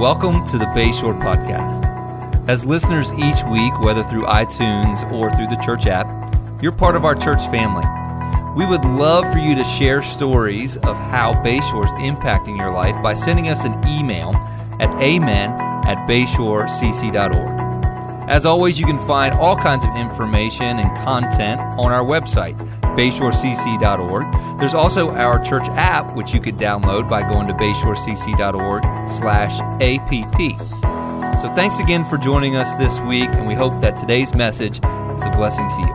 Welcome to the Bayshore Podcast. As listeners each week, whether through iTunes or through the church app, you're part of our church family. We would love for you to share stories of how Bayshore is impacting your life by sending us an email at amen at bayshorecc.org. As always, you can find all kinds of information and content on our website, bayshorecc.org. There's also our church app, which you could download by going to bayshorecc.org slash app. So thanks again for joining us this week, and we hope that today's message is a blessing to you.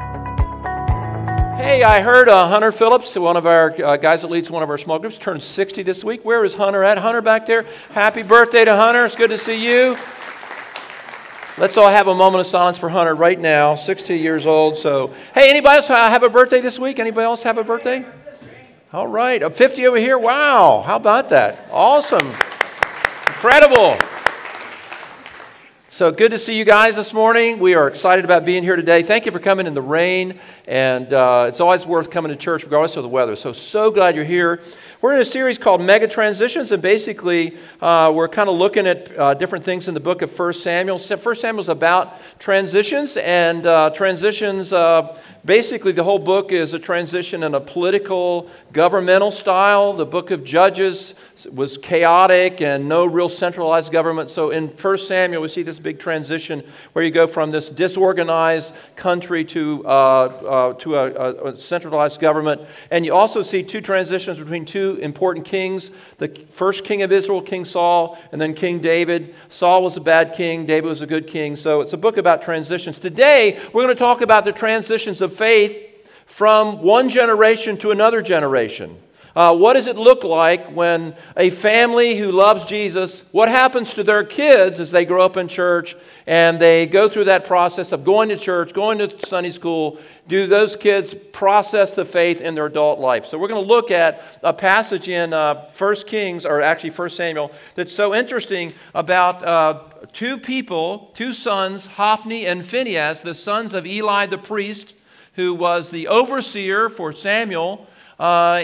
Hey, I heard uh, Hunter Phillips, one of our uh, guys that leads one of our small groups, turned 60 this week. Where is Hunter at? Hunter back there. Happy birthday to Hunter. It's good to see you. Let's all have a moment of silence for Hunter right now, 60 years old. So, hey, anybody else have a birthday this week? Anybody else have a birthday? All right, a 50 over here. Wow, how about that? Awesome. Incredible. So good to see you guys this morning. We are excited about being here today. Thank you for coming in the rain, and uh, it's always worth coming to church regardless of the weather. So, so glad you're here. We're in a series called Mega Transitions, and basically, uh, we're kind of looking at uh, different things in the book of 1 Samuel. 1 Samuel is about transitions, and uh, transitions, uh, basically, the whole book is a transition in a political, governmental style. The book of Judges was chaotic and no real centralized government. So, in 1 Samuel, we see this big transition where you go from this disorganized country to, uh, uh, to a, a centralized government. And you also see two transitions between two important kings the first king of Israel, King Saul, and then King David. Saul was a bad king, David was a good king. So it's a book about transitions. Today, we're going to talk about the transitions of faith from one generation to another generation. Uh, what does it look like when a family who loves Jesus, what happens to their kids as they grow up in church and they go through that process of going to church, going to Sunday school? Do those kids process the faith in their adult life? So we're going to look at a passage in uh, 1 Kings, or actually 1 Samuel, that's so interesting about uh, two people, two sons, Hophni and Phinehas, the sons of Eli the priest, who was the overseer for Samuel. Uh,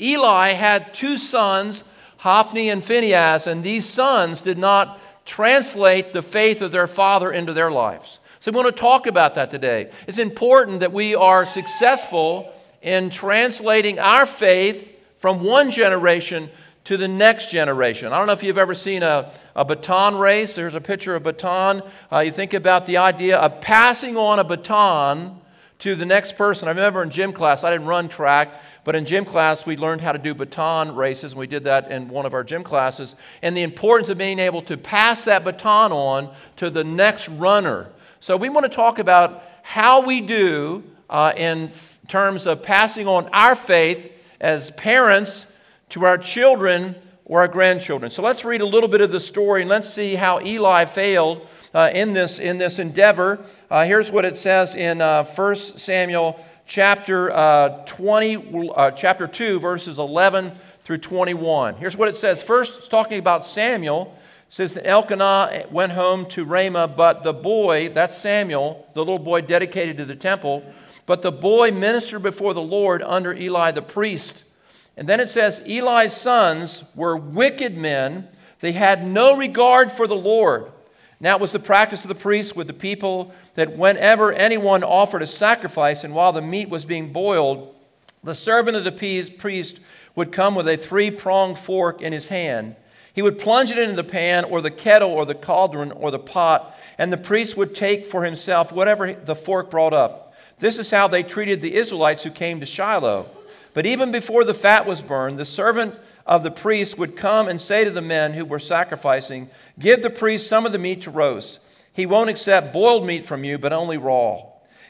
Eli had two sons, Hophni and Phinehas, and these sons did not translate the faith of their father into their lives. So, we want to talk about that today. It's important that we are successful in translating our faith from one generation to the next generation. I don't know if you've ever seen a, a baton race. There's a picture of a baton. Uh, you think about the idea of passing on a baton to the next person. I remember in gym class, I didn't run track, but in gym class, we learned how to do baton races, and we did that in one of our gym classes. And the importance of being able to pass that baton on to the next runner. So, we want to talk about how we do uh, in terms of passing on our faith as parents to our children or our grandchildren. So, let's read a little bit of the story and let's see how Eli failed. Uh, in, this, in this endeavor, uh, here's what it says in uh, 1 Samuel chapter uh, 20, uh, chapter 2, verses 11 through 21. Here's what it says. First, it's talking about Samuel. It says that Elkanah went home to Ramah, but the boy, that's Samuel, the little boy dedicated to the temple, but the boy ministered before the Lord under Eli the priest. And then it says, Eli's sons were wicked men. They had no regard for the Lord. Now it was the practice of the priests with the people that whenever anyone offered a sacrifice and while the meat was being boiled, the servant of the priest would come with a three pronged fork in his hand. He would plunge it into the pan or the kettle or the cauldron or the pot, and the priest would take for himself whatever the fork brought up. This is how they treated the Israelites who came to Shiloh. But even before the fat was burned, the servant of the priests would come and say to the men who were sacrificing, Give the priest some of the meat to roast. He won't accept boiled meat from you, but only raw.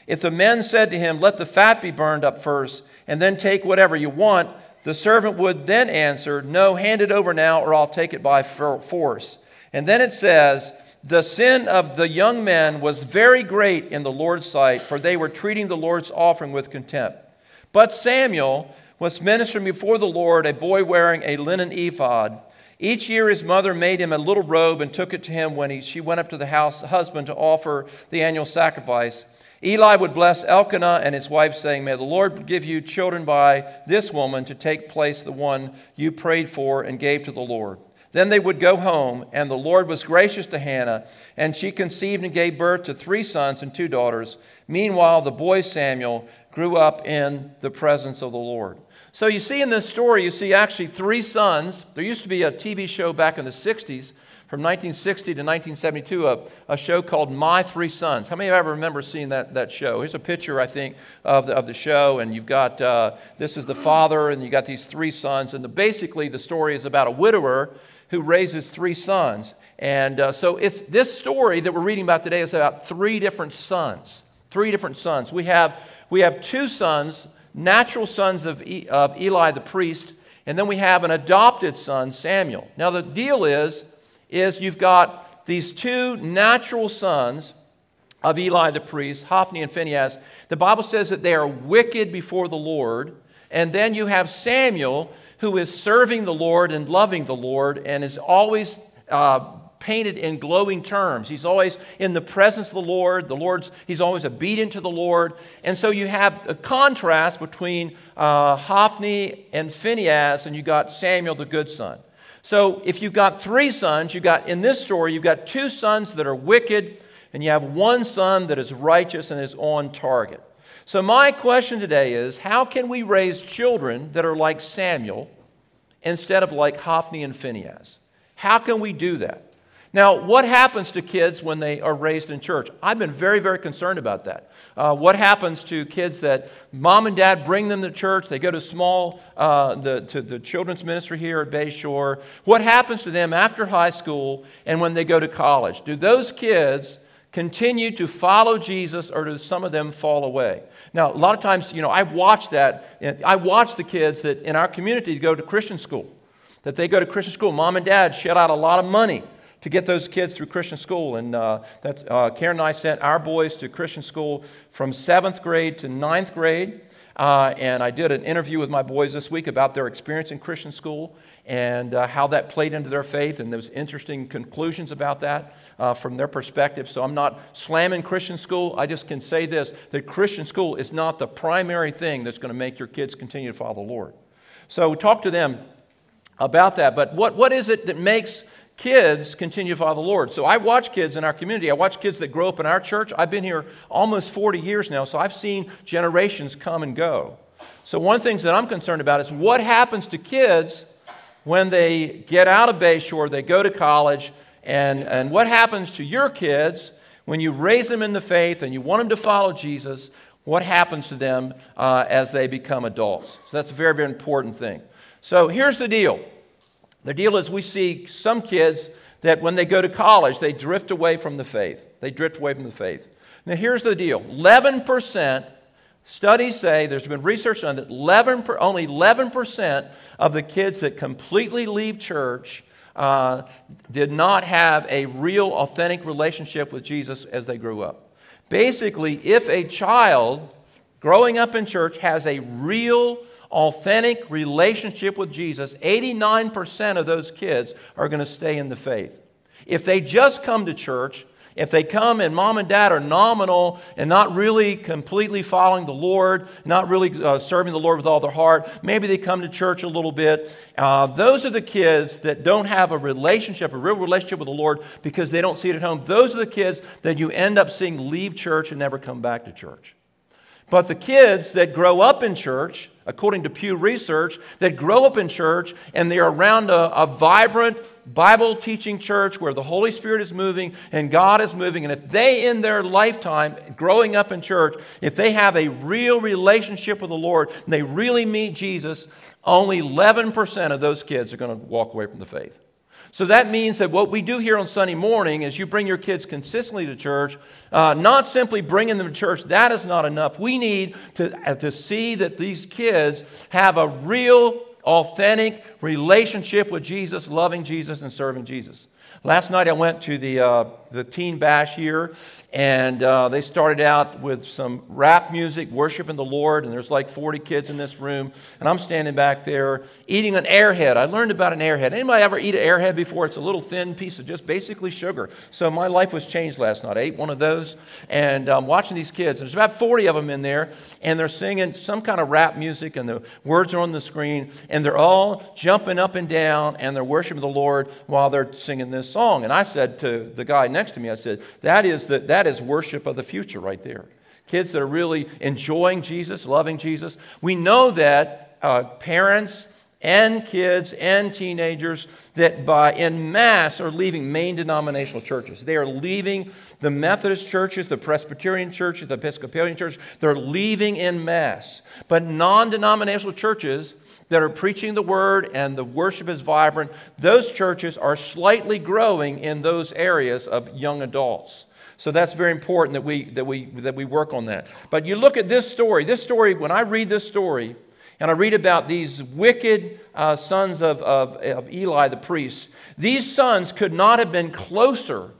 If the men said to him, Let the fat be burned up first, and then take whatever you want, the servant would then answer, No, hand it over now, or I'll take it by force. And then it says, The sin of the young men was very great in the Lord's sight, for they were treating the Lord's offering with contempt. But Samuel, was ministering before the Lord a boy wearing a linen ephod. Each year his mother made him a little robe and took it to him when he, she went up to the house, the husband to offer the annual sacrifice. Eli would bless Elkanah and his wife, saying, May the Lord give you children by this woman to take place the one you prayed for and gave to the Lord. Then they would go home, and the Lord was gracious to Hannah, and she conceived and gave birth to three sons and two daughters. Meanwhile, the boy Samuel grew up in the presence of the Lord. So you see in this story, you see actually three sons. There used to be a TV show back in the 60s from 1960 to 1972, a, a show called My Three Sons. How many of you ever remember seeing that, that show? Here's a picture, I think, of the, of the show, and you've got uh, this is the father, and you've got these three sons. And the, basically, the story is about a widower who raises three sons. And uh, so it's this story that we're reading about today is about three different sons. Three different sons. We have, we have two sons, natural sons of, e, of Eli the priest, and then we have an adopted son, Samuel. Now the deal is, is you've got these two natural sons of Eli the priest, Hophni and Phinehas. The Bible says that they are wicked before the Lord. And then you have Samuel, who is serving the Lord and loving the Lord and is always uh, painted in glowing terms. He's always in the presence of the Lord. The Lord's he's always obedient to the Lord. And so you have a contrast between uh, Hophni and Phinehas, and you got Samuel, the good son. So if you've got three sons, you've got in this story, you've got two sons that are wicked, and you have one son that is righteous and is on target. So, my question today is how can we raise children that are like Samuel instead of like Hophni and Phinehas? How can we do that? Now, what happens to kids when they are raised in church? I've been very, very concerned about that. Uh, what happens to kids that mom and dad bring them to church? They go to small, uh, the, to the children's ministry here at Bayshore. What happens to them after high school and when they go to college? Do those kids continue to follow Jesus or do some of them fall away? Now, a lot of times, you know, I watch that. I watch the kids that in our community go to Christian school, that they go to Christian school. Mom and dad shed out a lot of money to get those kids through Christian school. And uh, that's, uh, Karen and I sent our boys to Christian school from seventh grade to ninth grade. Uh, and I did an interview with my boys this week about their experience in Christian school and uh, how that played into their faith. And there's interesting conclusions about that uh, from their perspective. So I'm not slamming Christian school. I just can say this that Christian school is not the primary thing that's going to make your kids continue to follow the Lord. So talk to them about that. But what, what is it that makes kids continue to follow the Lord. So I watch kids in our community. I watch kids that grow up in our church. I've been here almost 40 years now, so I've seen generations come and go. So one of the things that I'm concerned about is what happens to kids when they get out of Bayshore, they go to college, and, and what happens to your kids when you raise them in the faith and you want them to follow Jesus, what happens to them uh, as they become adults? So that's a very, very important thing. So here's the deal the deal is, we see some kids that when they go to college, they drift away from the faith. They drift away from the faith. Now, here's the deal 11%, studies say, there's been research on that 11, only 11% of the kids that completely leave church uh, did not have a real, authentic relationship with Jesus as they grew up. Basically, if a child growing up in church has a real, authentic relationship with Jesus, 89% of those kids are going to stay in the faith. If they just come to church, if they come and mom and dad are nominal and not really completely following the Lord, not really uh, serving the Lord with all their heart, maybe they come to church a little bit. Uh, those are the kids that don't have a relationship, a real relationship with the Lord because they don't see it at home. Those are the kids that you end up seeing leave church and never come back to church. But the kids that grow up in church, according to Pew Research, that grow up in church and they are around a, a, vibrant Bible teaching church where the Holy Spirit is moving and God is moving, and if they in their lifetime growing up in church, if they have a real relationship with the Lord and they really meet Jesus, only 11% of those kids are going to walk away from the faith. So that means that what we do here on Sunday morning is you bring your kids consistently to church, uh, not simply bringing them to church, that is not enough. We need to, uh, to see that these kids have a real, authentic relationship with Jesus, loving Jesus and serving Jesus. Last night I went to the, uh, the teen bash here, And uh, they started out with some rap music, worshiping the Lord. And there's like 40 kids in this room. And I'm standing back there eating an airhead. I learned about an airhead. Anybody ever eat an airhead before? It's a little thin piece of just basically sugar. So my life was changed last night. I ate one of those and I'm um, watching these kids. There's about 40 of them in there. And they're singing some kind of rap music. And the words are on the screen. And they're all jumping up and down. And they're worshiping the Lord while they're singing this song. And I said to the guy next to me, I said, that is the, that is worship of the future right there. Kids that are really enjoying Jesus, loving Jesus. We know that uh, parents and kids and teenagers that by in mass are leaving main denominational churches. They are leaving the Methodist churches, the Presbyterian churches, the Episcopalian churches. They're leaving in mass. But non-denominational churches that are preaching the word and the worship is vibrant, those churches are slightly growing in those areas of young adults. So that's very important that we, that, we, that we work on that. But you look at this story. This story, when I read this story, and I read about these wicked uh, sons of, of, of Eli the priest, these sons could not have been closer,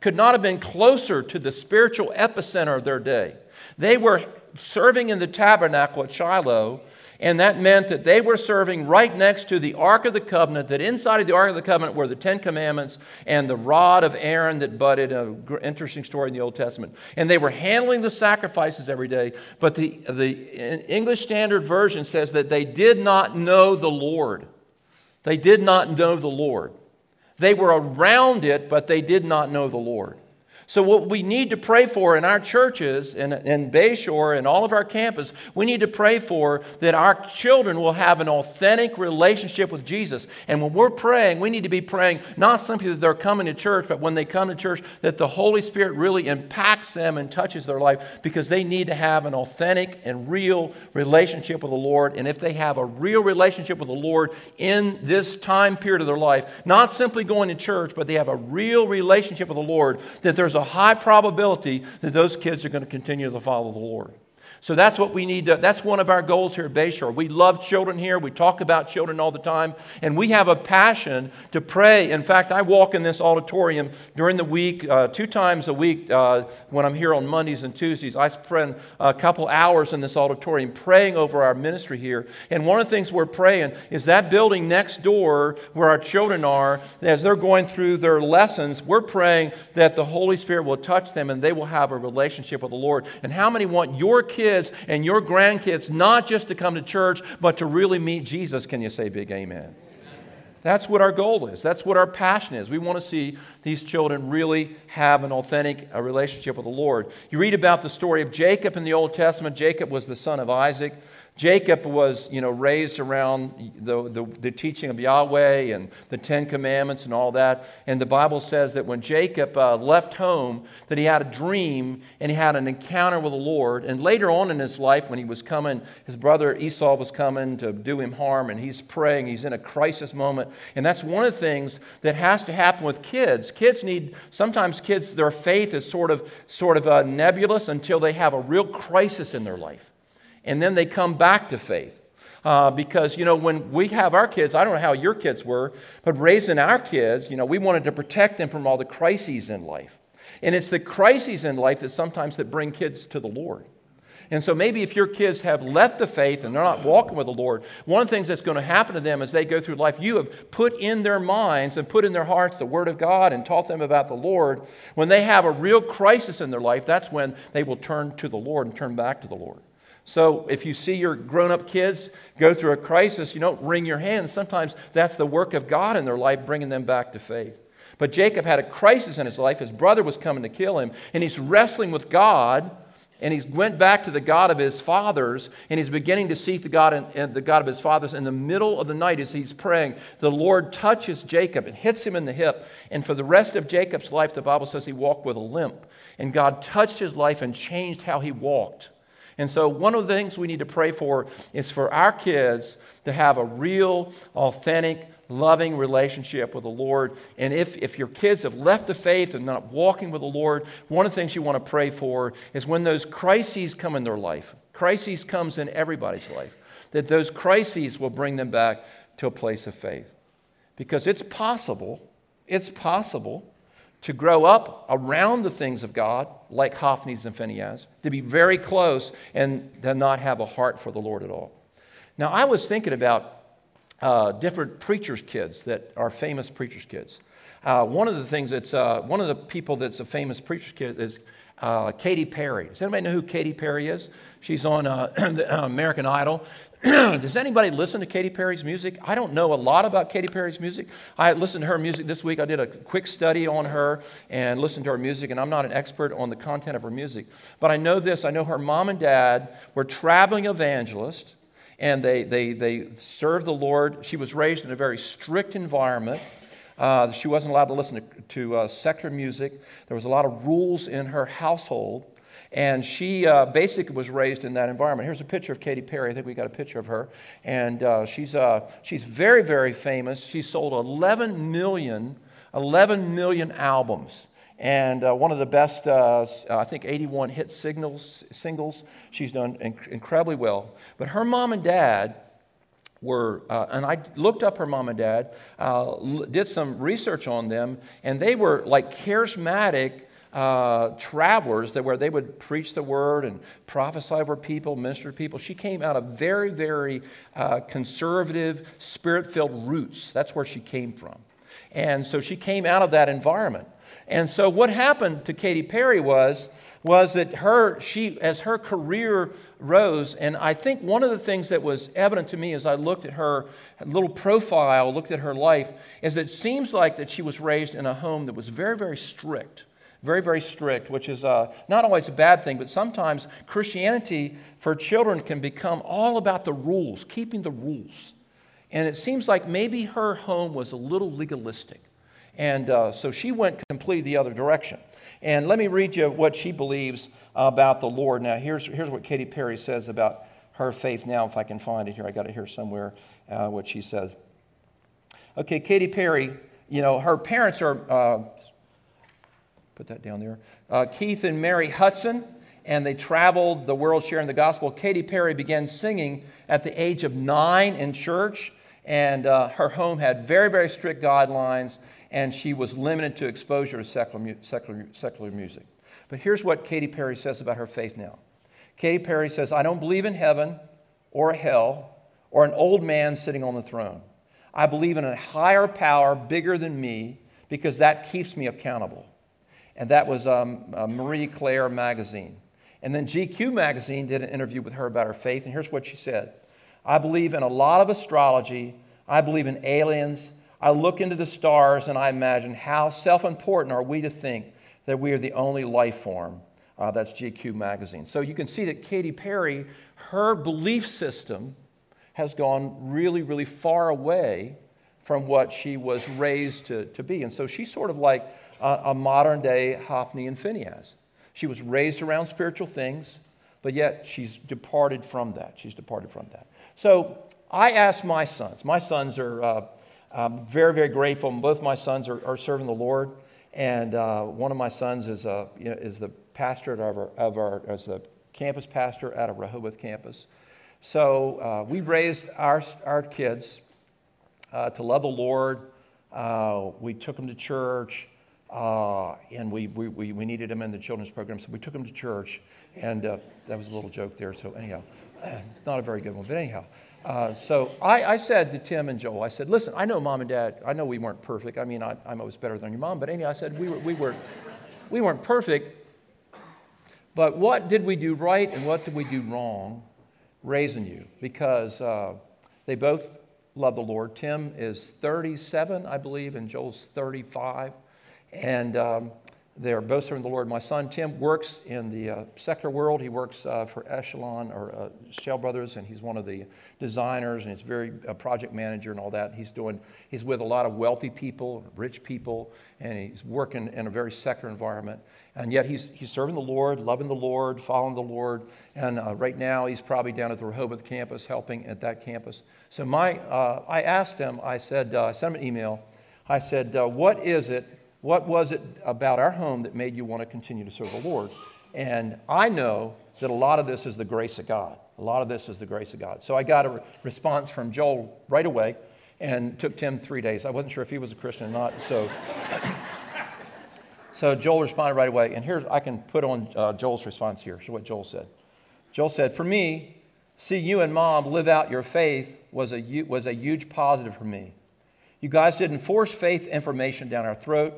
could not have been closer to the spiritual epicenter of their day. They were serving in the tabernacle at Shiloh, and that meant that they were serving right next to the Ark of the Covenant, that inside of the Ark of the Covenant were the Ten Commandments and the rod of Aaron that budded. An interesting story in the Old Testament. And they were handling the sacrifices every day. But the, the English Standard Version says that they did not know the Lord. They did not know the Lord. They were around it, but they did not know the Lord. So, what we need to pray for in our churches and in Bayshore and all of our campus, we need to pray for that our children will have an authentic relationship with Jesus. And when we're praying, we need to be praying not simply that they're coming to church, but when they come to church, that the Holy Spirit really impacts them and touches their life because they need to have an authentic and real relationship with the Lord. And if they have a real relationship with the Lord in this time period of their life, not simply going to church, but they have a real relationship with the Lord, that there's a high probability that those kids are going to continue to follow the Lord. So that's what we need to, that's one of our goals here at Bayshore. We love children here. We talk about children all the time. And we have a passion to pray. In fact, I walk in this auditorium during the week, uh, two times a week uh, when I'm here on Mondays and Tuesdays. I spend a couple hours in this auditorium praying over our ministry here. And one of the things we're praying is that building next door where our children are, as they're going through their lessons, we're praying that the Holy Spirit will touch them and they will have a relationship with the Lord. And how many want your kids? Kids and your grandkids not just to come to church, but to really meet Jesus. Can you say big amen? That's what our goal is. That's what our passion is. We want to see these children really have an authentic a relationship with the Lord. You read about the story of Jacob in the Old Testament. Jacob was the son of Isaac. Jacob was, you know, raised around the, the, the, teaching of Yahweh and the Ten Commandments and all that. And the Bible says that when Jacob uh, left home, that he had a dream and he had an encounter with the Lord. And later on in his life, when he was coming, his brother Esau was coming to do him harm, and he's praying. He's in a crisis moment. And that's one of the things that has to happen with kids. Kids need, sometimes kids, their faith is sort of, sort of uh, nebulous until they have a real crisis in their life and then they come back to faith. Uh, because, you know, when we have our kids, I don't know how your kids were, but raising our kids, you know, we wanted to protect them from all the crises in life. And it's the crises in life that sometimes that bring kids to the Lord. And so maybe if your kids have left the faith and they're not walking with the Lord, one of the things that's going to happen to them as they go through life, you have put in their minds and put in their hearts the Word of God and taught them about the Lord. When they have a real crisis in their life, that's when they will turn to the Lord and turn back to the Lord. So if you see your grown up kids go through a crisis, you don't wring your hands. Sometimes that's the work of God in their life, bringing them back to faith. But Jacob had a crisis in his life. His brother was coming to kill him, and he's wrestling with God. And he went back to the God of his fathers, and he's beginning to seek the God, in, the God of his fathers. In the middle of the night, as he's praying, the Lord touches Jacob and hits him in the hip. And for the rest of Jacob's life, the Bible says he walked with a limp. And God touched his life and changed how he walked. And so, one of the things we need to pray for is for our kids to have a real, authentic, loving relationship with the Lord. And if, if your kids have left the faith and not walking with the Lord, one of the things you want to pray for is when those crises come in their life, crises comes in everybody's life, that those crises will bring them back to a place of faith. Because it's possible, it's possible to grow up around the things of God, like Hophnies and Phinehas, to be very close and to not have a heart for the Lord at all. Now, I was thinking about uh, different preachers' kids that are famous preachers' kids. Uh, one of the things that's, uh, one of the people that's a famous preacher's kid is uh, Katy Perry. Does anybody know who Katy Perry is? She's on uh, uh, American Idol. Does anybody listen to Katy Perry's music? I don't know a lot about Katy Perry's music. I listened to her music this week. I did a quick study on her and listened to her music, and I'm not an expert on the content of her music. But I know this I know her mom and dad were traveling evangelists, and they, they, they served the Lord. She was raised in a very strict environment. Uh, she wasn't allowed to listen to, to uh, secular music. There was a lot of rules in her household. And she uh, basically was raised in that environment. Here's a picture of Katy Perry. I think we got a picture of her. And uh, she's, uh, she's very, very famous. She sold 11 million, 11 million albums. And uh, one of the best, uh, I think, 81 hit signals, singles. She's done inc- incredibly well. But her mom and dad were, uh, and I looked up her mom and dad, uh, did some research on them, and they were like charismatic uh, travelers that where they would preach the word and prophesy over people, minister to people. She came out of very, very uh, conservative, spirit-filled roots. That's where she came from, and so she came out of that environment. And so what happened to Katy Perry was was that her she as her career rose and I think one of the things that was evident to me as I looked at her little profile, looked at her life is that it seems like that she was raised in a home that was very very strict. Very, very strict, which is uh, not always a bad thing, but sometimes Christianity for children can become all about the rules, keeping the rules. And it seems like maybe her home was a little legalistic. And uh, so she went completely the other direction. And let me read you what she believes about the Lord. Now, here's, here's what Katy Perry says about her faith now, if I can find it here. I got it here somewhere, uh, what she says. Okay, Katy Perry, you know, her parents are, uh, put that down there, uh, Keith and Mary Hudson, and they traveled the world sharing the gospel. Katy Perry began singing at the age of nine in church, and uh, her home had very, very strict guidelines and she was limited to exposure to secular, secular, secular music. But here's what Katy Perry says about her faith now. Katy Perry says, I don't believe in heaven or hell or an old man sitting on the throne. I believe in a higher power bigger than me because that keeps me accountable. And that was um, Marie Claire magazine. And then GQ magazine did an interview with her about her faith, and here's what she said I believe in a lot of astrology, I believe in aliens, I look into the stars and I imagine how self important are we to think that we are the only life form. Uh, that's GQ magazine. So you can see that Katy Perry, her belief system has gone really, really far away from what she was raised to, to be. And so she's sort of like a, a modern day Hophni and Phinehas. She was raised around spiritual things, but yet she's departed from that. She's departed from that. So I asked my sons, my sons are. Uh, I'm very, very grateful. Both my sons are, are serving the Lord, and uh, one of my sons is, uh, you know, is the pastor of our, of our as the campus pastor at a Rehoboth campus. So uh, we raised our, our kids uh, to love the Lord. Uh, we took them to church, uh, and we, we, we needed them in the children's program, so we took them to church. And that was a little joke there. So anyhow, not a very good one, but anyhow. Uh, so I, I, said to Tim and Joel, I said, listen, I know mom and dad, I know we weren't perfect. I mean, I, am always better than your mom, but anyway, I said, we, were, we, were, we weren't perfect. But what did we do right and what did we do wrong raising you? Because uh, they both love the Lord. Tim is 37, I believe, and Joel's 35. And um, they're both serving the Lord. My son Tim works in the uh, sector world. He works uh, for Echelon or uh, Schell Brothers, and he's one of the designers, and he's very a project manager and all that. He's doing. He's with a lot of wealthy people, rich people, and he's working in a very sector environment. And yet he's he's serving the Lord, loving the Lord, following the Lord. And uh, right now he's probably down at the Rehoboth campus, helping at that campus. So my, uh, I asked him. I said, uh, I sent him an email. I said, "What is it?" What was it about our home that made you want to continue to serve the Lord? And I know that a lot of this is the grace of God. A lot of this is the grace of God. So I got a re- response from Joel right away and took Tim three days. I wasn't sure if he was a Christian or not. So, So Joel responded right away. And here, I can put on uh, Joel's response here. So what Joel said. Joel said, For me, see you and mom live out your faith was a, was a huge positive for me. You guys didn't force faith information down our throat,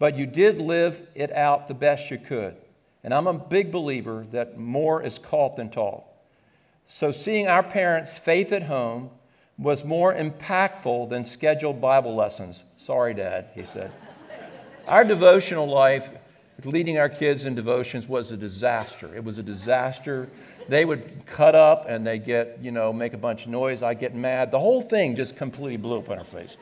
but you did live it out the best you could. And I'm a big believer that more is caught than taught. So seeing our parents' faith at home was more impactful than scheduled Bible lessons. Sorry, Dad, he said. our devotional life, leading our kids in devotions, was a disaster. It was a disaster. They would cut up and they get, you know, make a bunch of noise. I get mad. The whole thing just completely blew up in our face.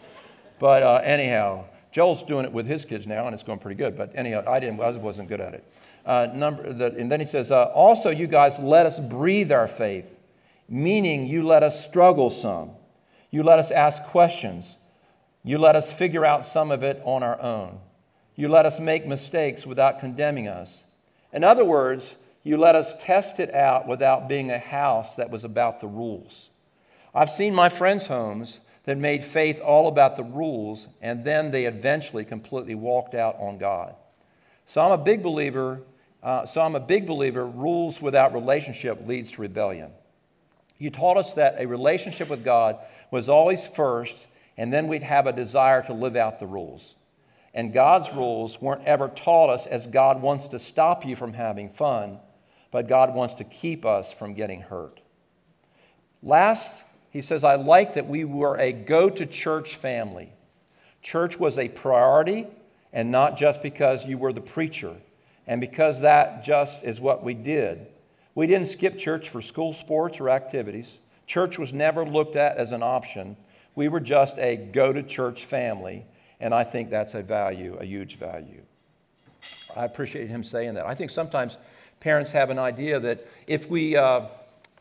But uh, anyhow, Joel's doing it with his kids now, and it's going pretty good. But anyhow, I didn't. I wasn't good at it. Uh, number, the, and then he says, uh, also, you guys let us breathe our faith, meaning you let us struggle some. You let us ask questions. You let us figure out some of it on our own. You let us make mistakes without condemning us. In other words, you let us test it out without being a house that was about the rules. I've seen my friends' homes that made faith all about the rules, and then they eventually completely walked out on God. So I'm a big believer. Uh, so I'm a big believer. Rules without relationship leads to rebellion. You taught us that a relationship with God was always first, and then we'd have a desire to live out the rules. And God's rules weren't ever taught us as God wants to stop you from having fun, but God wants to keep us from getting hurt. Last, he says, I like that we were a go to church family. Church was a priority, and not just because you were the preacher, and because that just is what we did. We didn't skip church for school sports or activities. Church was never looked at as an option. We were just a go to church family, and I think that's a value, a huge value. I appreciate him saying that. I think sometimes parents have an idea that if we, uh,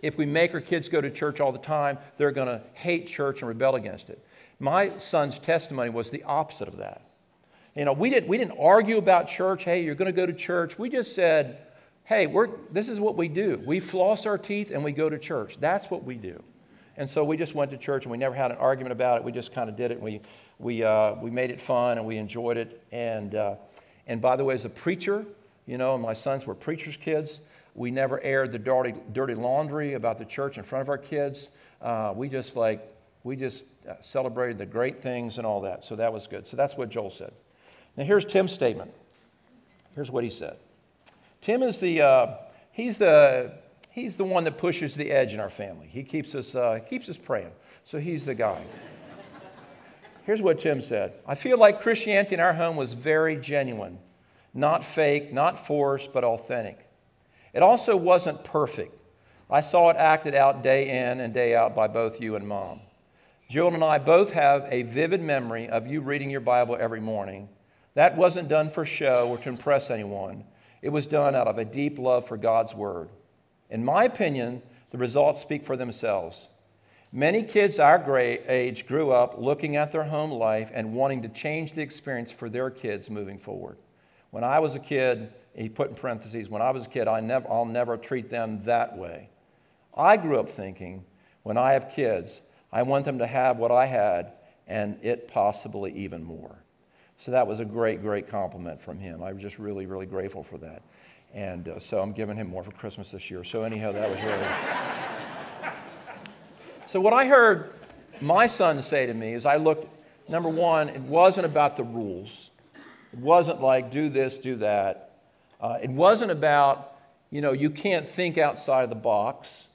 if we make our kids go to church all the time, they're going to hate church and rebel against it. My son's testimony was the opposite of that. You know, we didn't, we didn't argue about church. Hey, you're going to go to church. We just said, hey, we're, this is what we do. We floss our teeth and we go to church. That's what we do. And so we just went to church and we never had an argument about it. We just kind of did it. And we, we, uh, we made it fun and we enjoyed it. And, uh, and by the way, as a preacher, you know, my sons were preacher's kids. We never aired the dirty, dirty laundry about the church in front of our kids. Uh, we just like, we just uh, celebrated the great things and all that. So that was good. So that's what Joel said. Now here's Tim's statement. Here's what he said. Tim is the, uh, he's the, he's the one that pushes the edge in our family. He keeps us, uh, keeps us praying. So he's the guy. Here's what Tim said I feel like Christianity in our home was very genuine, not fake, not forced, but authentic. It also wasn't perfect. I saw it acted out day in and day out by both you and mom. Jill and I both have a vivid memory of you reading your Bible every morning. That wasn't done for show or to impress anyone. It was done out of a deep love for God's Word. In my opinion, the results speak for themselves. Many kids our age grew up looking at their home life and wanting to change the experience for their kids moving forward. When I was a kid, he put in parentheses, when I was a kid, I never, I'll never treat them that way. I grew up thinking, when I have kids, I want them to have what I had and it possibly even more. So that was a great, great compliment from him. I'm just really, really grateful for that. And uh, so I'm giving him more for Christmas this year. So, anyhow, that was really. so, what I heard my son say to me is I looked, number one, it wasn't about the rules. It wasn't like do this, do that. Uh, it wasn't about, you know, you can't think outside of the box.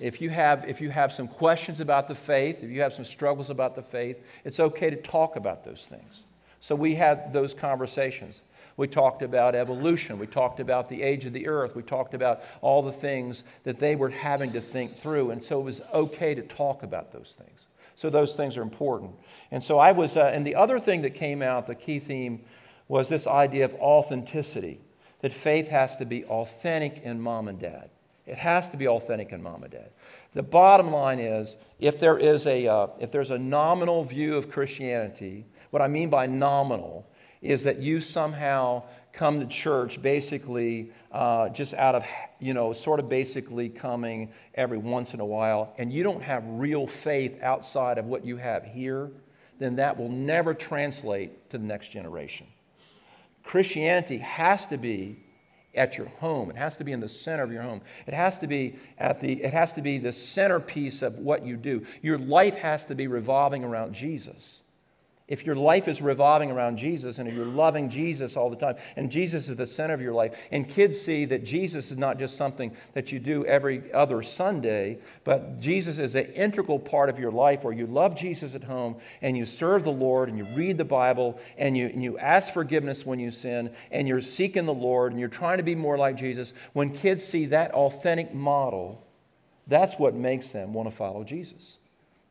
If you, have, if you have some questions about the faith, if you have some struggles about the faith, it's okay to talk about those things. So we had those conversations. We talked about evolution. We talked about the age of the earth. We talked about all the things that they were having to think through. And so it was okay to talk about those things. So those things are important. And so I was, uh, and the other thing that came out, the key theme, was this idea of authenticity that faith has to be authentic in mom and dad. It has to be authentic in mom and dad. The bottom line is if, there is a, uh, if there's a nominal view of Christianity, what I mean by nominal is that you somehow come to church basically uh, just out of, you know, sort of basically coming every once in a while, and you don't have real faith outside of what you have here, then that will never translate to the next generation. Christianity has to be at your home. It has to be in the center of your home. It has to be at the it has to be the centerpiece of what you do. Your life has to be revolving around Jesus if your life is revolving around Jesus and if you're loving Jesus all the time, and Jesus is the center of your life, and kids see that Jesus is not just something that you do every other Sunday, but Jesus is an integral part of your life where you love Jesus at home and you serve the Lord and you read the Bible and you, and you ask forgiveness when you sin and you're seeking the Lord and you're trying to be more like Jesus. When kids see that authentic model, that's what makes them want to follow Jesus.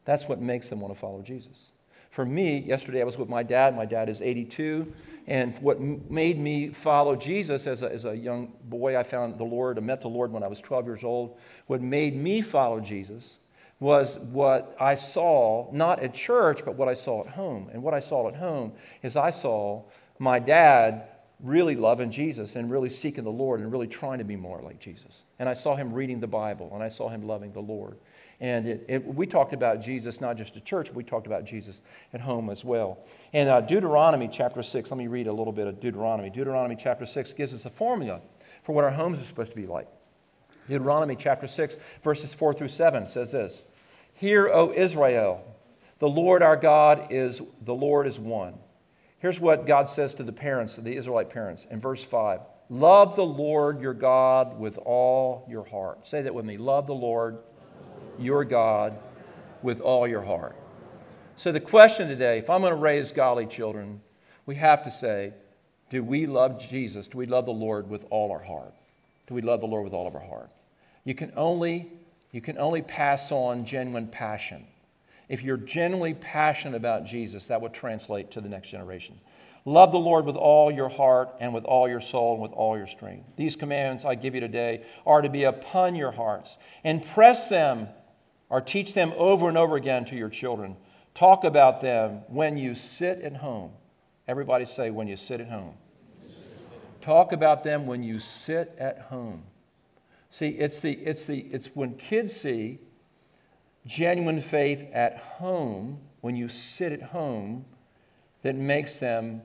That's what makes them want to follow Jesus for me, yesterday I was with my dad. My dad is 82. And what made me follow Jesus as a, as a young boy, I found the Lord, I met the Lord when I was 12 years old. What made me follow Jesus was what I saw, not at church, but what I saw at home. And what I saw at home is I saw my dad really loving Jesus and really seeking the Lord and really trying to be more like Jesus. And I saw him reading the Bible and I saw him loving the Lord. And it, it, we talked about Jesus not just at church, but we talked about Jesus at home as well. And uh, Deuteronomy chapter 6, let me read a little bit of Deuteronomy. Deuteronomy chapter 6 gives us a formula for what our homes are supposed to be like. Deuteronomy chapter 6, verses 4 through 7 says this Hear, O Israel, the Lord our God is the Lord is one. Here's what God says to the parents, the Israelite parents, in verse 5 Love the Lord your God with all your heart. Say that with me. Love the Lord your God with all your heart. So, the question today if I'm going to raise godly children, we have to say, do we love Jesus? Do we love the Lord with all our heart? Do we love the Lord with all of our heart? You can only, you can only pass on genuine passion. If you're genuinely passionate about Jesus, that would translate to the next generation. Love the Lord with all your heart and with all your soul and with all your strength. These commands I give you today are to be upon your hearts. Impress them or teach them over and over again to your children. Talk about them when you sit at home. Everybody say, when you sit at home. Talk about them when you sit at home. See, it's, the, it's, the, it's when kids see genuine faith at home, when you sit at home, that makes them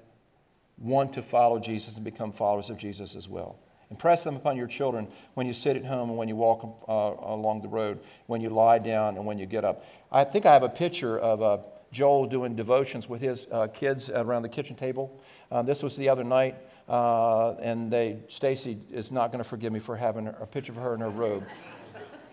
want to follow Jesus and become followers of Jesus as well. Impress them upon your children when you sit at home and when you walk uh, along the road, when you lie down and when you get up. I think I have a picture of uh, Joel doing devotions with his uh, kids around the kitchen table. Uh, this was the other night, uh, and they Stacy is not going to forgive me for having a picture of her in her robe.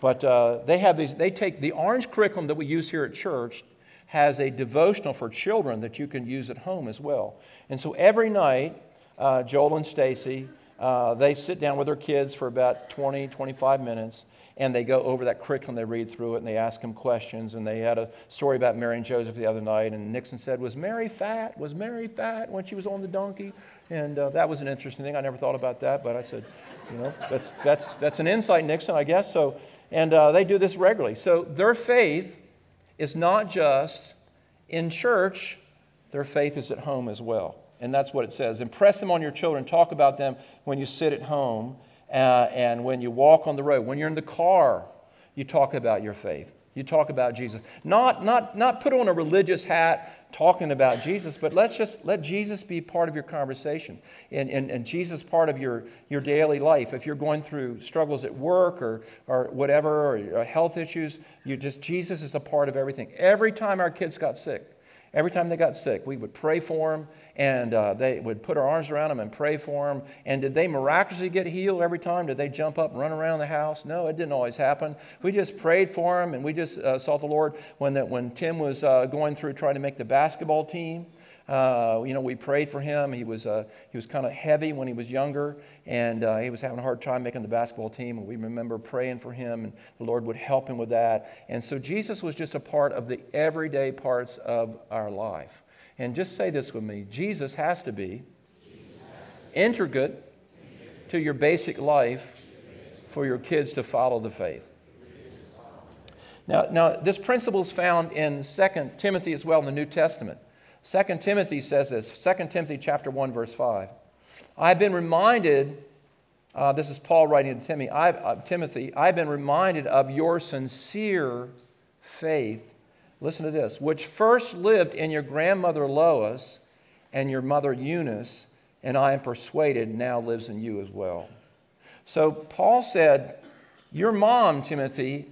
But uh, they have these. They take the orange curriculum that we use here at church has a devotional for children that you can use at home as well. And so every night, Joel and Stacy uh, they sit down with their kids for about 20, 25 minutes, and they go over that curriculum. They read through it, and they ask them questions. And they had a story about Mary and Joseph the other night, and Nixon said, "Was Mary fat? Was Mary fat when she was on the donkey?" And uh, that was an interesting thing. I never thought about that, but I said, you know, that's that's that's an insight, Nixon, I guess. So, and uh, they do this regularly. So their faith is not just in church; their faith is at home as well. And that's what it says. Impress them on your children. Talk about them when you sit at home uh, and when you walk on the road. When you're in the car, you talk about your faith. You talk about Jesus. Not, not, not put on a religious hat talking about Jesus, but let's just let Jesus be part of your conversation and, and, and Jesus part of your, your daily life. If you're going through struggles at work or, or whatever, or uh, health issues, you just Jesus is a part of everything. Every time our kids got sick, Every time they got sick, we would pray for them, and uh, they would put our arms around them and pray for them. And did they miraculously get healed every time? Did they jump up and run around the house? No, it didn't always happen. We just prayed for them, and we just uh, sought the Lord when, that, when Tim was uh, going through trying to make the basketball team. Uh, you know, we prayed for him. He was, uh, he was kind of heavy when he was younger, and uh, he was having a hard time making the basketball team. And we remember praying for him, and the Lord would help him with that. And so Jesus was just a part of the everyday parts of our life. And just say this with me Jesus has to be intricate to your basic life for your kids to follow the faith. Now, now this principle is found in 2 Timothy as well in the New Testament. 2 Timothy says this 2 Timothy chapter 1, verse 5. I've been reminded, uh, this is Paul writing to Timothy, I've, uh, Timothy, I've been reminded of your sincere faith. Listen to this, which first lived in your grandmother Lois and your mother Eunice and I am persuaded now lives in you as well. So Paul said, Your mom, Timothy,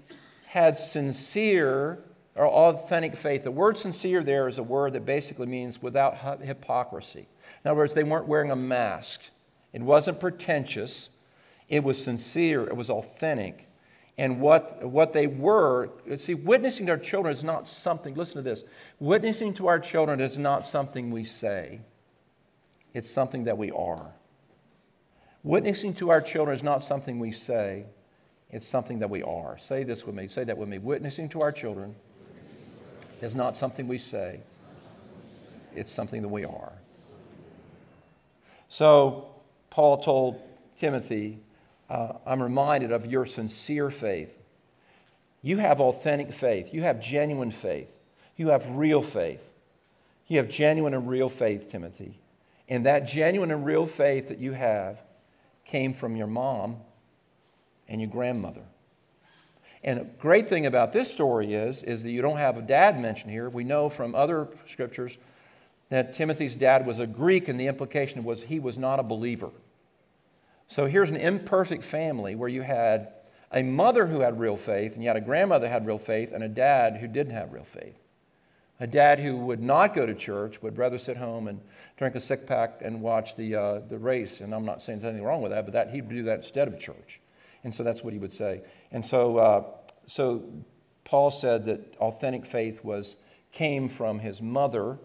had sincere or authentic faith. The word sincere there is a word that basically means without hypocrisy. In other words, they weren't wearing a mask. It wasn't pretentious. It was sincere. It was authentic. And what, what they were, see, witnessing to our children is not something, listen to this witnessing to our children is not something we say, it's something that we are. Witnessing to our children is not something we say, it's something that we are. Say this with me. Say that with me. Witnessing to our children is not something we say, it's something that we are. So, Paul told Timothy, uh, I'm reminded of your sincere faith. You have authentic faith, you have genuine faith, you have real faith. You have genuine and real faith, Timothy. And that genuine and real faith that you have came from your mom and your grandmother. And a great thing about this story is, is that you don't have a dad mentioned here. We know from other scriptures that Timothy's dad was a Greek, and the implication was he was not a believer. So here's an imperfect family where you had a mother who had real faith, and you had a grandmother who had real faith, and a dad who didn't have real faith. A dad who would not go to church, would rather sit home and drink a sick pack and watch the, uh, the race. And I'm not saying there's anything wrong with that, but that he'd do that instead of church. And so that's what he would say. And so, uh, so Paul said that authentic faith was, came from his mother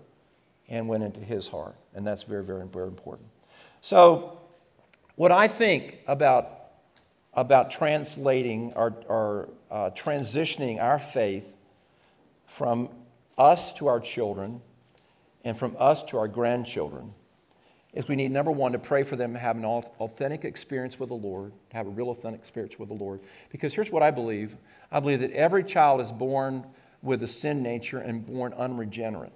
and went into his heart. And that's very, very, very important. So, what I think about, about translating or, or uh, transitioning our faith from us to our children and from us to our grandchildren is we need, number one, to pray for them to have an authentic experience with the Lord, to have a real authentic experience with the Lord. Because here's what I believe I believe that every child is born with a sin nature and born unregenerate.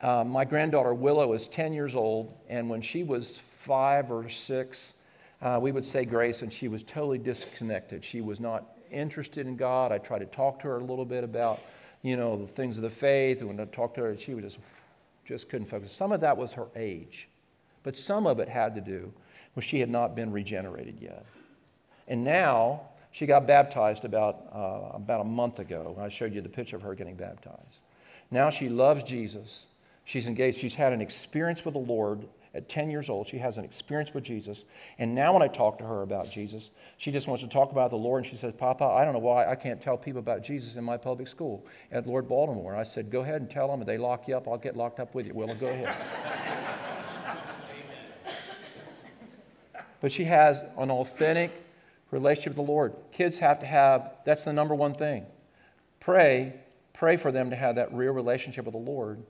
Uh, my granddaughter Willow is 10 years old, and when she was five or six, uh, we would say grace, and she was totally disconnected. She was not interested in God. I tried to talk to her a little bit about, you know, the things of the faith, and when I talked to her, she was just, just couldn't focus. Some of that was her age. But some of it had to do with she had not been regenerated yet. And now she got baptized about, uh, about a month ago. I showed you the picture of her getting baptized. Now she loves Jesus. She's engaged. She's had an experience with the Lord at 10 years old. She has an experience with Jesus. And now when I talk to her about Jesus, she just wants to talk about the Lord. And she says, Papa, I don't know why I can't tell people about Jesus in my public school at Lord Baltimore. I said, Go ahead and tell them. If they lock you up, I'll get locked up with you. Well, go ahead. but she has an authentic relationship with the Lord. Kids have to have, that's the number one thing. Pray, pray for them to have that real relationship with the Lord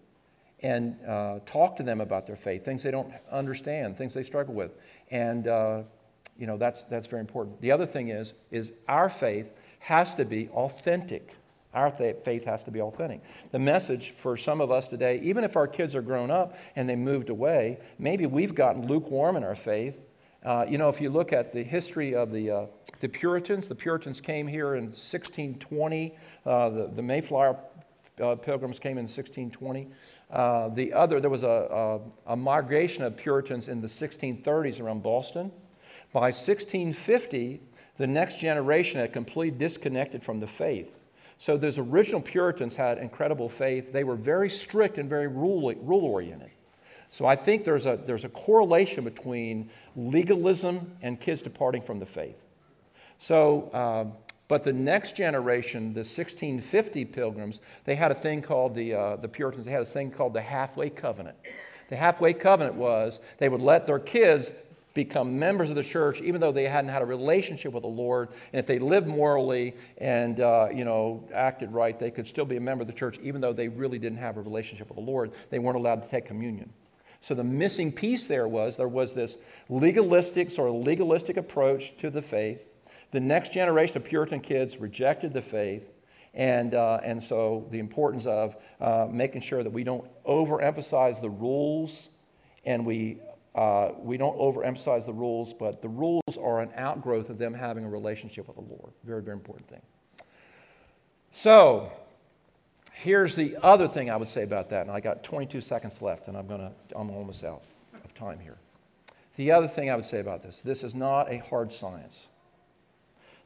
and uh, talk to them about their faith, things they don't understand, things they struggle with. And, uh, you know, that's, that's very important. The other thing is, is our faith has to be authentic. Our faith has to be authentic. The message for some of us today, even if our kids are grown up and they moved away, maybe we've gotten lukewarm in our faith uh, you know, if you look at the history of the, uh, the Puritans, the Puritans came here in 1620. Uh, the, the Mayflower uh, pilgrims came in 1620. Uh, the other, there was a, a, a, migration of Puritans in the 1630s around Boston. By 1650, the next generation had completely disconnected from the faith. So those original Puritans had incredible faith. They were very strict and very rule, rule oriented. So I think there's a, there's a correlation between legalism and kids departing from the faith. So, uh, but the next generation, the 1650 pilgrims, they had a thing called the, uh, the Puritans, they had a thing called the halfway covenant. The halfway covenant was they would let their kids become members of the church even though they hadn't had a relationship with the Lord. And if they lived morally and, uh, you know, acted right, they could still be a member of the church even though they really didn't have a relationship with the Lord. They weren't allowed to take communion. So the missing piece there was there was this legalistic, sort of legalistic approach to the faith. The next generation of Puritan kids rejected the faith. And, uh, and so the importance of uh, making sure that we don't overemphasize the rules and we, uh, we don't overemphasize the rules, but the rules are an outgrowth of them having a relationship with the Lord. Very, very important thing. So, Here's the other thing I would say about that, and I got 22 seconds left, and I'm gonna I'm almost out of time here. The other thing I would say about this this is not a hard science.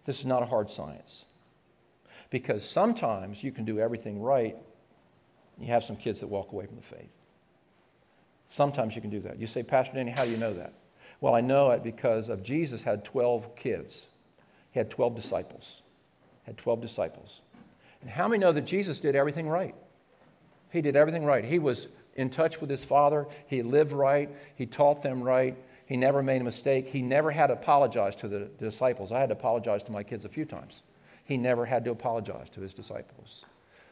This is not a hard science. Because sometimes you can do everything right, you have some kids that walk away from the faith. Sometimes you can do that. You say, Pastor Danny, how do you know that? Well, I know it because of Jesus had 12 kids. He had 12 disciples. Had 12 disciples. And how many know that Jesus did everything right? He did everything right. He was in touch with his Father. He lived right. He taught them right. He never made a mistake. He never had to apologize to the disciples. I had to apologize to my kids a few times. He never had to apologize to his disciples.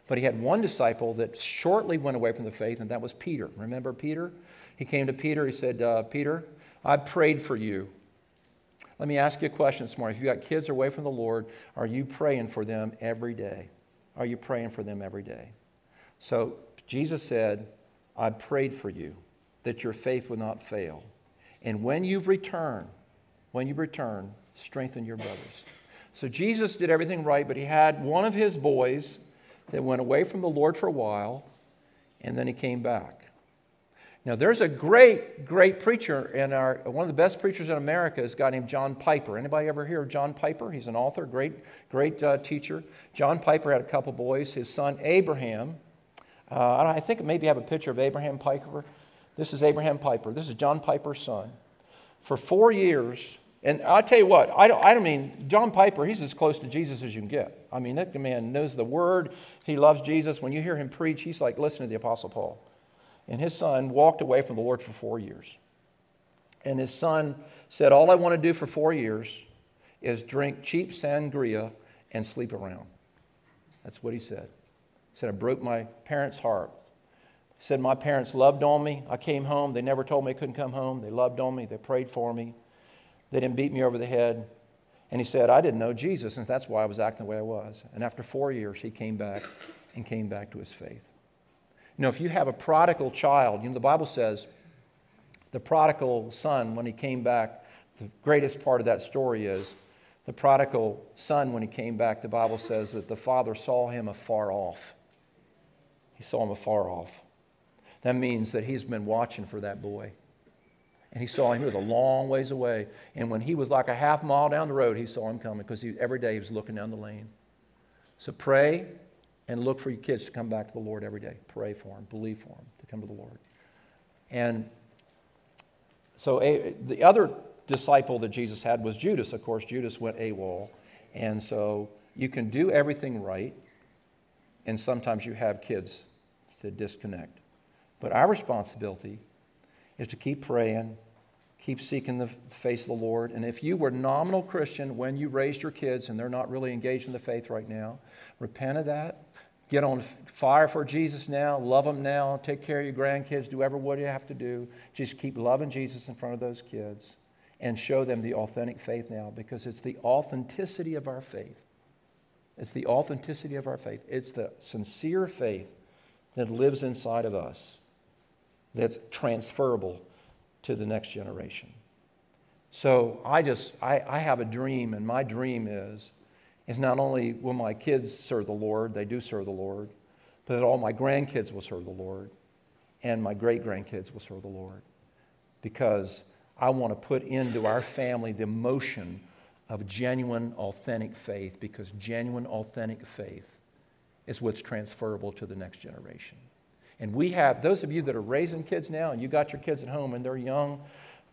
But he had one disciple that shortly went away from the faith, and that was Peter. Remember Peter? He came to Peter. He said, uh, Peter, I prayed for you. Let me ask you a question this morning. If you've got kids away from the Lord, are you praying for them every day? Are you praying for them every day? So Jesus said, I prayed for you that your faith would not fail. And when you've returned, when you return, strengthen your brothers. So Jesus did everything right, but he had one of his boys that went away from the Lord for a while, and then he came back. Now, there's a great, great preacher in our, one of the best preachers in America is a guy named John Piper. Anybody ever hear of John Piper? He's an author, great, great uh, teacher. John Piper had a couple boys. His son Abraham, uh, I think maybe have a picture of Abraham Piper. This is Abraham Piper. This is John Piper's son. For four years, and I'll tell you what, I don't, I don't mean, John Piper, he's as close to Jesus as you can get. I mean, that man knows the word. He loves Jesus. When you hear him preach, he's like listening to the Apostle Paul and his son walked away from the Lord for four years. And his son said, All I want to do for four years is drink cheap sangria and sleep around. That's what he said. He said, I broke my parents' heart. He said, My parents loved on me. I came home. They never told me I couldn't come home. They loved on me. They prayed for me. They didn't beat me over the head. And he said, I didn't know Jesus, and that's why I was acting the way I was. And after four years, he came back and came back to his faith. You know, if you have a prodigal child, you know, the Bible says the prodigal son, when he came back, the greatest part of that story is the prodigal son, when he came back, the Bible says that the father saw him afar off. He saw him afar off. That means that he's been watching for that boy. And he saw him, he was a long ways away. And when he was like a half mile down the road, he saw him coming because every day he was looking down the lane. So pray and look for your kids to come back to the Lord every day. Pray for them, believe for them to come to the Lord. And so a, the other disciple that Jesus had was Judas. Of course, Judas went AWOL. And so you can do everything right, and sometimes you have kids that disconnect. But our responsibility is to keep praying, keep seeking the face of the Lord. And if you were nominal Christian when you raised your kids and they're not really engaged in the faith right now, repent of that Get on fire for Jesus now, love them now, take care of your grandkids, do whatever what you have to do. Just keep loving Jesus in front of those kids and show them the authentic faith now because it's the authenticity of our faith. It's the authenticity of our faith. It's the sincere faith that lives inside of us that's transferable to the next generation. So I just, I, I have a dream, and my dream is is not only will my kids serve the Lord, they do serve the Lord, but that all my grandkids will serve the Lord and my great grandkids will serve the Lord. Because I want to put into our family the emotion of genuine, authentic faith, because genuine, authentic faith is what's transferable to the next generation. And we have, those of you that are raising kids now and you got your kids at home and they're young,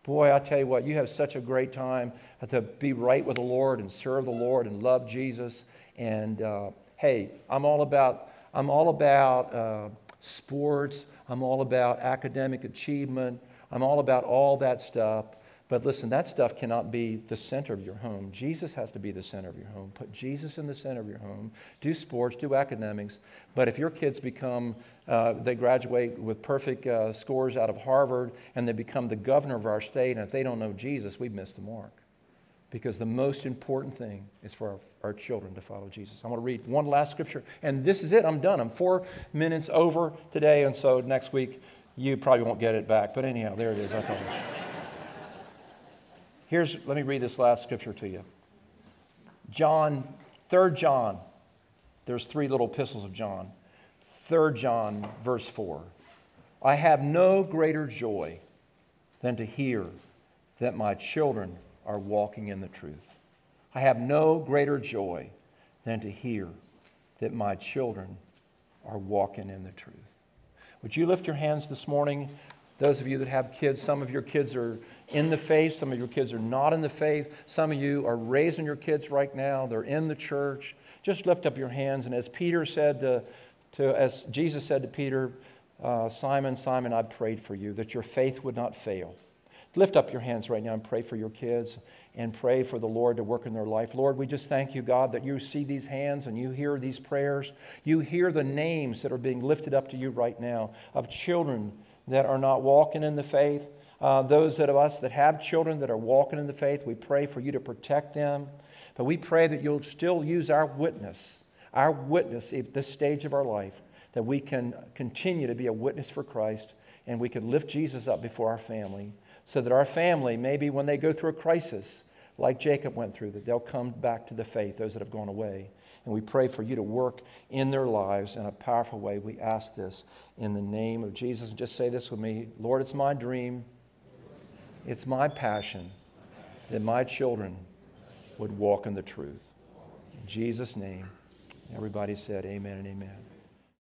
Boy, I tell you what, you have such a great time to be right with the Lord and serve the Lord and love Jesus. And uh, hey, I'm all about I'm all about uh, sports. I'm all about academic achievement. I'm all about all that stuff. But listen, that stuff cannot be the center of your home. Jesus has to be the center of your home. Put Jesus in the center of your home. Do sports, do academics. But if your kids become, uh, they graduate with perfect uh, scores out of Harvard and they become the governor of our state, and if they don't know Jesus, we've missed the mark. Because the most important thing is for our, our children to follow Jesus. I'm going to read one last scripture, and this is it. I'm done. I'm four minutes over today, and so next week you probably won't get it back. But anyhow, there it is. I thought. Here's, let me read this last scripture to you. John, 3 John. There's three little epistles of John. 3 John, verse 4. I have no greater joy than to hear that my children are walking in the truth. I have no greater joy than to hear that my children are walking in the truth. Would you lift your hands this morning? Those of you that have kids, some of your kids are in the faith, some of your kids are not in the faith. Some of you are raising your kids right now, they're in the church. Just lift up your hands. And as Peter said to, to as Jesus said to Peter, uh, Simon, Simon, I prayed for you that your faith would not fail. Lift up your hands right now and pray for your kids and pray for the Lord to work in their life. Lord, we just thank you, God, that you see these hands and you hear these prayers. You hear the names that are being lifted up to you right now of children that are not walking in the faith. Uh, those of us that have children that are walking in the faith, we pray for you to protect them. But we pray that you'll still use our witness, our witness at this stage of our life, that we can continue to be a witness for Christ and we can lift Jesus up before our family so that our family, maybe when they go through a crisis like Jacob went through, that they'll come back to the faith, those that have gone away. And we pray for you to work in their lives in a powerful way. We ask this in the name of Jesus. And just say this with me Lord, it's my dream, it's my passion that my children would walk in the truth. In Jesus' name, everybody said, Amen and amen.